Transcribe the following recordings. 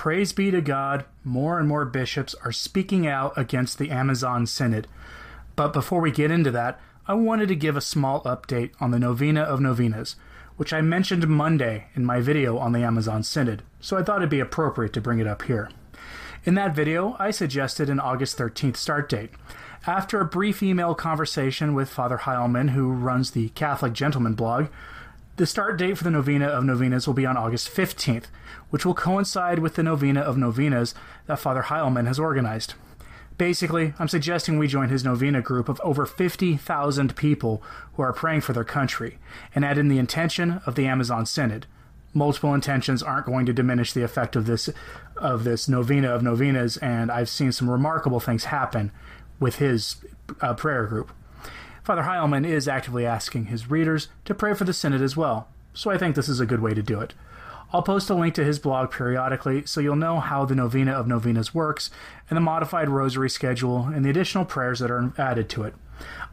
Praise be to God, more and more bishops are speaking out against the Amazon Synod. But before we get into that, I wanted to give a small update on the Novena of Novenas, which I mentioned Monday in my video on the Amazon Synod, so I thought it'd be appropriate to bring it up here. In that video, I suggested an August 13th start date. After a brief email conversation with Father Heilman, who runs the Catholic Gentleman blog, the start date for the Novena of Novenas will be on August 15th, which will coincide with the Novena of Novenas that Father Heilman has organized. Basically, I'm suggesting we join his novena group of over 50,000 people who are praying for their country and add in the intention of the Amazon Synod. Multiple intentions aren't going to diminish the effect of this of this novena of novenas, and I've seen some remarkable things happen with his uh, prayer group. Father Heilman is actively asking his readers to pray for the Synod as well, so I think this is a good way to do it. I'll post a link to his blog periodically so you'll know how the Novena of Novenas works and the modified rosary schedule and the additional prayers that are added to it.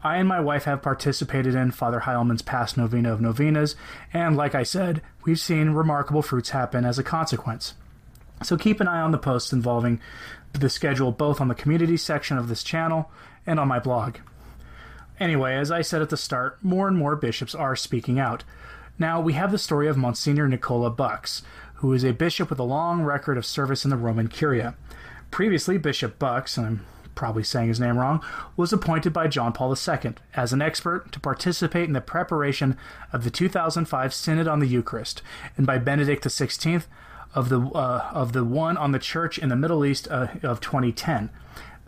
I and my wife have participated in Father Heilman's past Novena of Novenas, and like I said, we've seen remarkable fruits happen as a consequence. So keep an eye on the posts involving the schedule both on the community section of this channel and on my blog. Anyway, as I said at the start, more and more bishops are speaking out. Now, we have the story of Monsignor Nicola Bux, who is a bishop with a long record of service in the Roman Curia. Previously, Bishop Bux, and I'm probably saying his name wrong, was appointed by John Paul II as an expert to participate in the preparation of the 2005 Synod on the Eucharist, and by Benedict XVI of the uh, of the one on the Church in the Middle East uh, of 2010.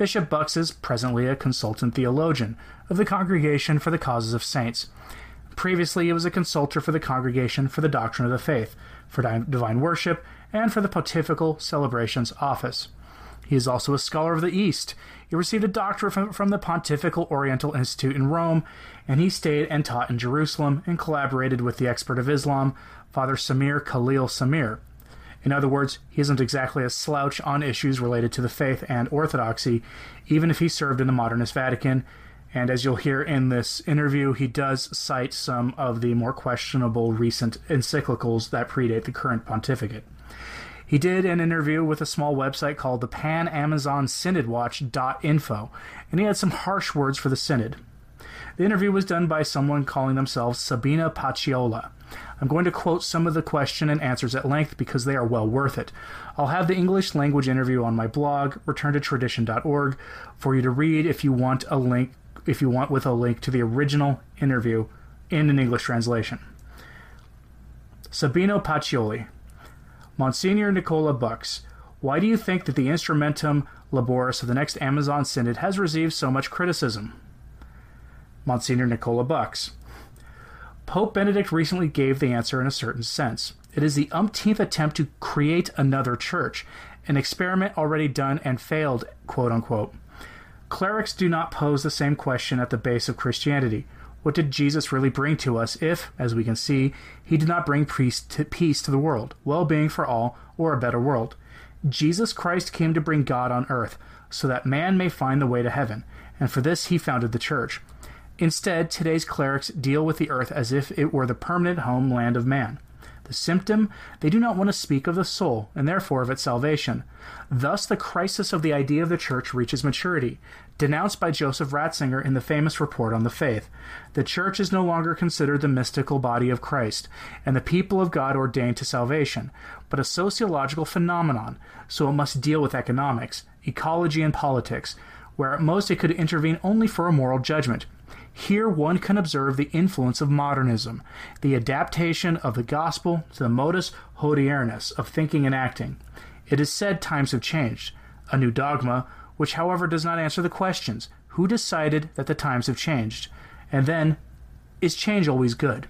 Bishop Bux is presently a consultant theologian of the Congregation for the Causes of Saints. Previously, he was a consultor for the Congregation for the Doctrine of the Faith, for Divine Worship, and for the Pontifical Celebrations Office. He is also a scholar of the East. He received a doctorate from, from, the Pontifical Oriental Institute in Rome, and he stayed and taught in Jerusalem and collaborated with the expert of Islam, Father Samir Khalil Samir. In other words, he isn't exactly a slouch on issues related to the faith and orthodoxy, even if he served in the modernist Vatican. And as you'll hear in this interview, he does cite some of the more questionable recent encyclicals that predate the current pontificate. He did an interview with a small website called the Pan Amazon Synod Watch.info, and he had some harsh words for the Synod. The interview was done by someone calling themselves Sabina Paciolla. I'm going to quote some of the question and answers at length because they are well worth it. I'll have the English language interview on my blog, returntotradition.org, for you to read if you want a link if you want with a link to the original interview in an English translation. Sabino Pacioli. Monsignor Nicola Bux, why do you think that the instrumentum laboris of the next Amazon Synod has received so much criticism? Monsignor Nicola Bux. Pope Benedict recently gave the answer in a certain sense. It is the umpteenth attempt to create another church, an experiment already done and failed, quote unquote. Clerics do not pose the same question at the base of Christianity. What did Jesus really bring to us if, as we can see, he did not bring peace to, peace to the world, well being for all, or a better world? Jesus Christ came to bring God on earth, so that man may find the way to heaven, and for this he founded the church. Instead, today's clerics deal with the earth as if it were the permanent homeland of man. The symptom? They do not want to speak of the soul, and therefore of its salvation. Thus, the crisis of the idea of the church reaches maturity, denounced by Joseph Ratzinger in the famous Report on the Faith. The church is no longer considered the mystical body of Christ, and the people of God ordained to salvation, but a sociological phenomenon, so it must deal with economics, ecology, and politics, where at most it could intervene only for a moral judgment. Here one can observe the influence of modernism, the adaptation of the gospel to the modus hodiernus of thinking and acting. It is said times have changed. A new dogma, which however does not answer the questions who decided that the times have changed? And then, is change always good?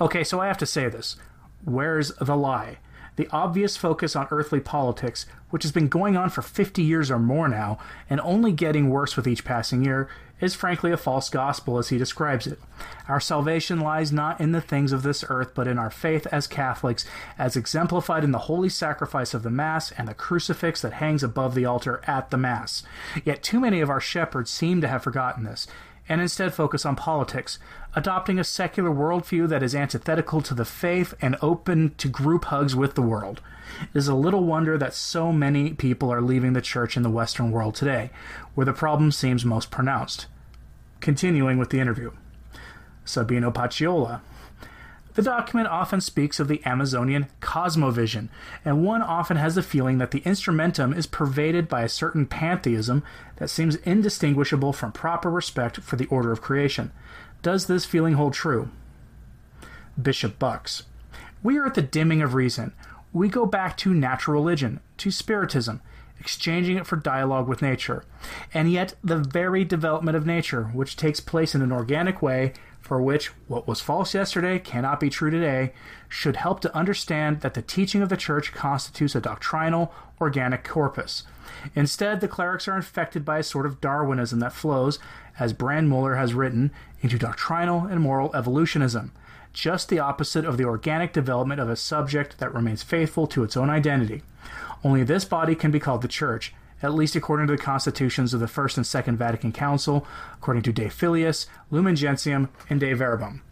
Okay, so I have to say this. Where's the lie? The obvious focus on earthly politics, which has been going on for 50 years or more now, and only getting worse with each passing year, is frankly a false gospel as he describes it. Our salvation lies not in the things of this earth, but in our faith as Catholics, as exemplified in the holy sacrifice of the Mass and the crucifix that hangs above the altar at the Mass. Yet too many of our shepherds seem to have forgotten this. And instead focus on politics, adopting a secular worldview that is antithetical to the faith and open to group hugs with the world. It is a little wonder that so many people are leaving the church in the Western world today, where the problem seems most pronounced. Continuing with the interview. Sabino Paciolla. The document often speaks of the Amazonian cosmovision, and one often has the feeling that the instrumentum is pervaded by a certain pantheism that seems indistinguishable from proper respect for the order of creation. Does this feeling hold true? Bishop Bux. We are at the dimming of reason. We go back to natural religion, to spiritism, exchanging it for dialogue with nature. And yet, the very development of nature, which takes place in an organic way, for which what was false yesterday cannot be true today, should help to understand that the teaching of the Church constitutes a doctrinal, organic corpus. Instead, the clerics are infected by a sort of Darwinism that flows, as Brandmüller has written, into doctrinal and moral evolutionism, just the opposite of the organic development of a subject that remains faithful to its own identity. Only this body can be called the Church, at least according to the constitutions of the First and Second Vatican Council, according to Dei Filius, Lumen Gentium, and Dei Verbum.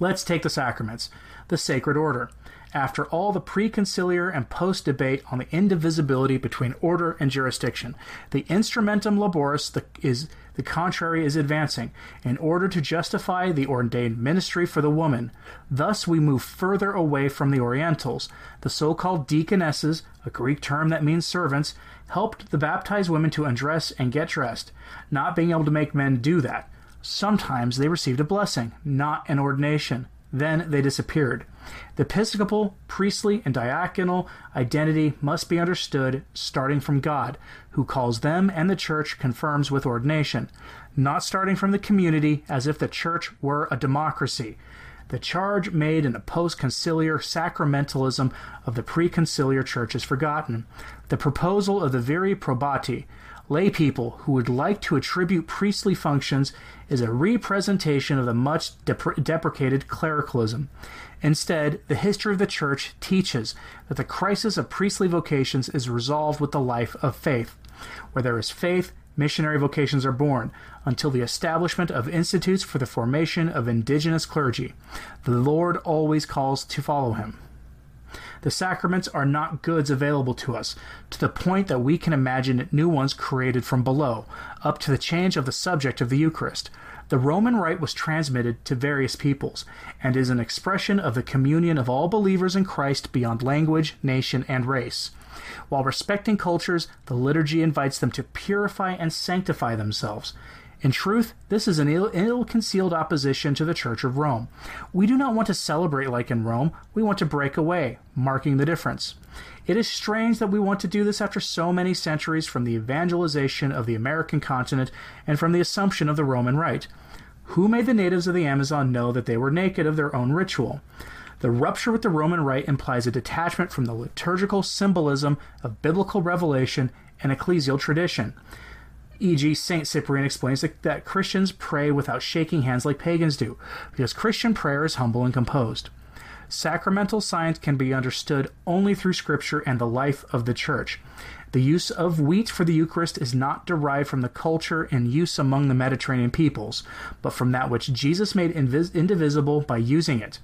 Let's take the sacraments, the sacred order. After all the preconciliar and post debate on the indivisibility between order and jurisdiction, the instrumentum laboris the, is the contrary is advancing in order to justify the ordained ministry for the woman. Thus, we move further away from the Orientals. The so called deaconesses, a Greek term that means servants, helped the baptized women to undress and get dressed, not being able to make men do that. Sometimes they received a blessing, not an ordination. Then they disappeared. The episcopal, priestly, and diaconal identity must be understood starting from God, who calls them and the church confirms with ordination, not starting from the community as if the church were a democracy. The charge made in the post conciliar sacramentalism of the pre conciliar church is forgotten. The proposal of the viri probati, lay people who would like to attribute priestly functions, is a representation of the much depre- deprecated clericalism. Instead, the history of the church teaches that the crisis of priestly vocations is resolved with the life of faith. Where there is faith, missionary vocations are born, until the establishment of institutes for the formation of indigenous clergy. The Lord always calls to follow him. The sacraments are not goods available to us, to the point that we can imagine new ones created from below, up to the change of the subject of the Eucharist. The Roman rite was transmitted to various peoples, and is an expression of the communion of all believers in Christ beyond language, nation, and race. While respecting cultures, the liturgy invites them to purify and sanctify themselves. In truth, this is an ill concealed opposition to the Church of Rome. We do not want to celebrate like in Rome, we want to break away, marking the difference. It is strange that we want to do this after so many centuries from the evangelization of the American continent and from the assumption of the Roman Rite. Who made the natives of the Amazon know that they were naked of their own ritual? The rupture with the Roman Rite implies a detachment from the liturgical symbolism of biblical revelation and ecclesial tradition. E.g., St. Cyprian explains that, that Christians pray without shaking hands like pagans do, because Christian prayer is humble and composed. Sacramental science can be understood only through Scripture and the life of the Church. The use of wheat for the Eucharist is not derived from the culture and use among the Mediterranean peoples, but from that which Jesus made indivisible by using it.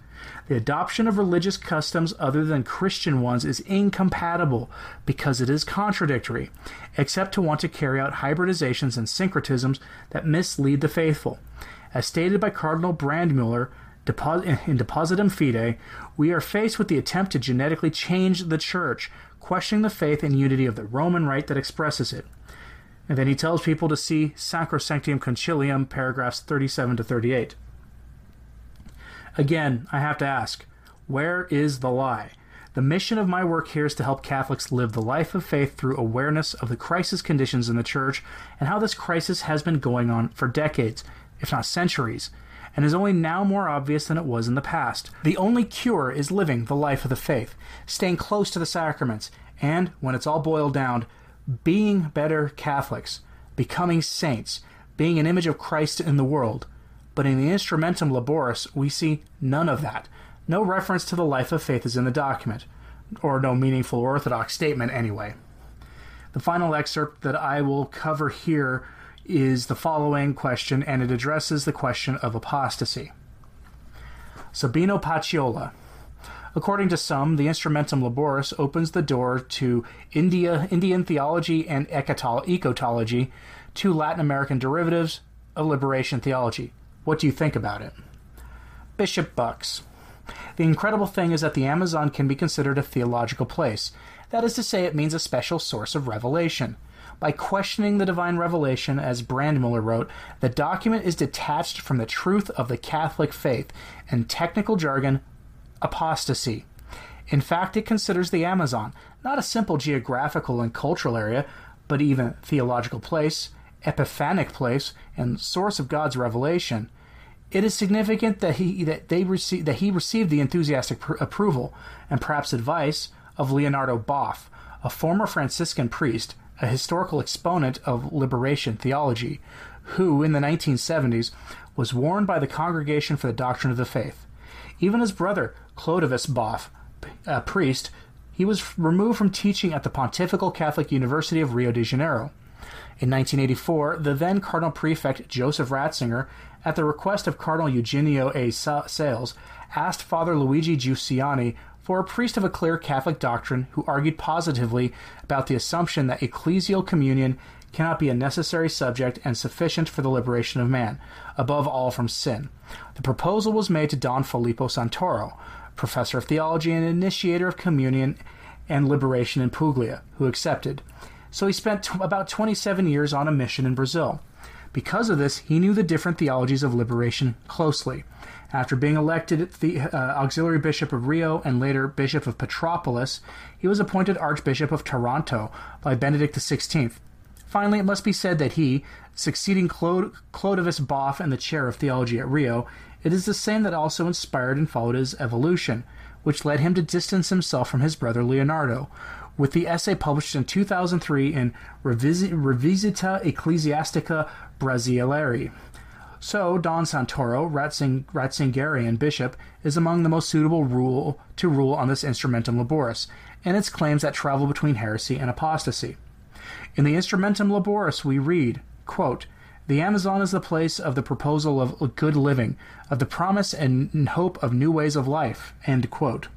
The adoption of religious customs other than Christian ones is incompatible because it is contradictory, except to want to carry out hybridizations and syncretisms that mislead the faithful. As stated by Cardinal Brandmüller in Depositum Fidei, we are faced with the attempt to genetically change the church, questioning the faith and unity of the Roman rite that expresses it. And then he tells people to see Sacrosanctum Concilium, paragraphs 37 to 38. Again, I have to ask where is the lie? The mission of my work here is to help Catholics live the life of faith through awareness of the crisis conditions in the Church and how this crisis has been going on for decades, if not centuries, and is only now more obvious than it was in the past. The only cure is living the life of the faith, staying close to the sacraments, and, when it's all boiled down, being better Catholics, becoming saints, being an image of Christ in the world. But in the Instrumentum Laboris, we see none of that. No reference to the life of faith is in the document, or no meaningful orthodox statement anyway. The final excerpt that I will cover here is the following question, and it addresses the question of apostasy. Sabino Paciolla. According to some, the Instrumentum Laboris opens the door to India, Indian theology and ecotheology, two Latin American derivatives of liberation theology. What do you think about it? Bishop Bux. The incredible thing is that the Amazon can be considered a theological place. That is to say, it means a special source of revelation. By questioning the divine revelation, as Brandmüller wrote, the document is detached from the truth of the Catholic faith, and technical jargon, apostasy. In fact, it considers the Amazon not a simple geographical and cultural area, but even theological place, epiphanic place, and source of God's revelation. It is significant that he that they receive that he received the enthusiastic pr- approval and perhaps advice of Leonardo Boff, a former Franciscan priest, a historical exponent of liberation theology, who in the 1970s was warned by the Congregation for the Doctrine of the Faith. Even his brother Clodovis Boff, a priest, he was removed from teaching at the Pontifical Catholic University of Rio de Janeiro. In 1984, the then Cardinal Prefect Joseph Ratzinger, at the request of Cardinal Eugenio A. Sales, asked Father Luigi Giussani for a priest of a clear Catholic doctrine who argued positively about the assumption that ecclesial communion cannot be a necessary subject and sufficient for the liberation of man, above all from sin. The proposal was made to Don Filippo Santoro, professor of theology and initiator of communion and liberation in Puglia, who accepted. So he spent t- about 27 years on a mission in Brazil. Because of this, he knew the different theologies of liberation closely. After being elected the uh, auxiliary bishop of Rio and later bishop of Petropolis, he was appointed archbishop of Taranto by Benedict XVI. Finally, it must be said that he, succeeding Clod- Clodovis Boff in the chair of theology at Rio, it is the same that also inspired and followed his evolution, which led him to distance himself from his brother Leonardo, with the essay published in 2003 in Revisita Ecclesiastica Brasileiri. So, Don Santoro, Ratzing, Ratzingerian bishop, is among the most suitable rule to rule on this instrumentum laboris, and its claims that travel between heresy and apostasy. In the instrumentum laboris, we read, quote, the Amazon is the place of the proposal of good living, of the promise and hope of new ways of life. End quote.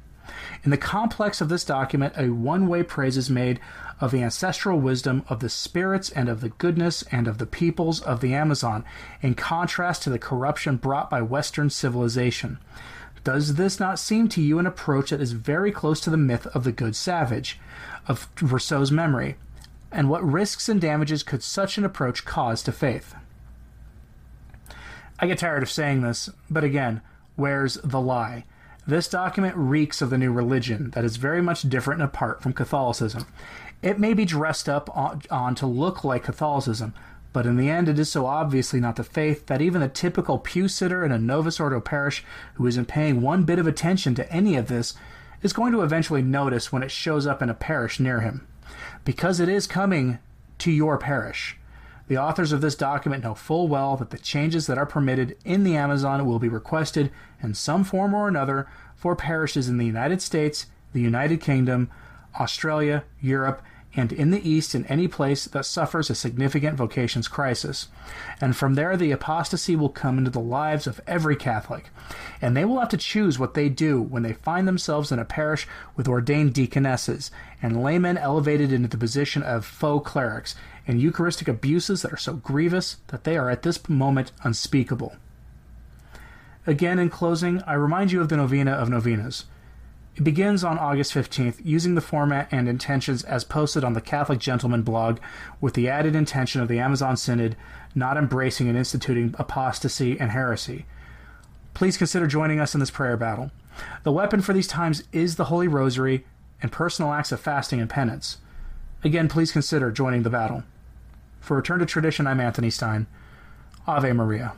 In the complex of this document, a one way praise is made of the ancestral wisdom of the spirits and of the goodness and of the peoples of the Amazon, in contrast to the corruption brought by Western civilization. Does this not seem to you an approach that is very close to the myth of the good savage, of Rousseau's memory? And what risks and damages could such an approach cause to faith? I get tired of saying this, but again, where's the lie? This document reeks of the new religion that is very much different and apart from Catholicism. It may be dressed up on, to look like Catholicism, but in the end, it is so obviously not the faith that even the typical pew sitter in a Novus Ordo parish who isn't paying one bit of attention to any of this is going to eventually notice when it shows up in a parish near him. Because it is coming to your parish. The authors of this document know full well that the changes that are permitted in the Amazon will be requested in some form or another for parishes in the United States, the United Kingdom, Australia, Europe, and in the East in any place that suffers a significant vocations crisis. And from there, the apostasy will come into the lives of every Catholic. And they will have to choose what they do when they find themselves in a parish with ordained deaconesses and laymen elevated into the position of faux clerics and Eucharistic abuses that are so grievous that they are at this moment unspeakable. Again, in closing, I remind you of the Novena of Novenas. It begins on August 15th using the format and intentions as posted on the Catholic Gentleman blog with the added intention of the Amazon Synod not embracing and instituting apostasy and heresy. Please consider joining us in this prayer battle. The weapon for these times is the Holy Rosary and personal acts of fasting and penance. Again, please consider joining the battle. For Return to Tradition, I'm Anthony Stine. Ave Maria.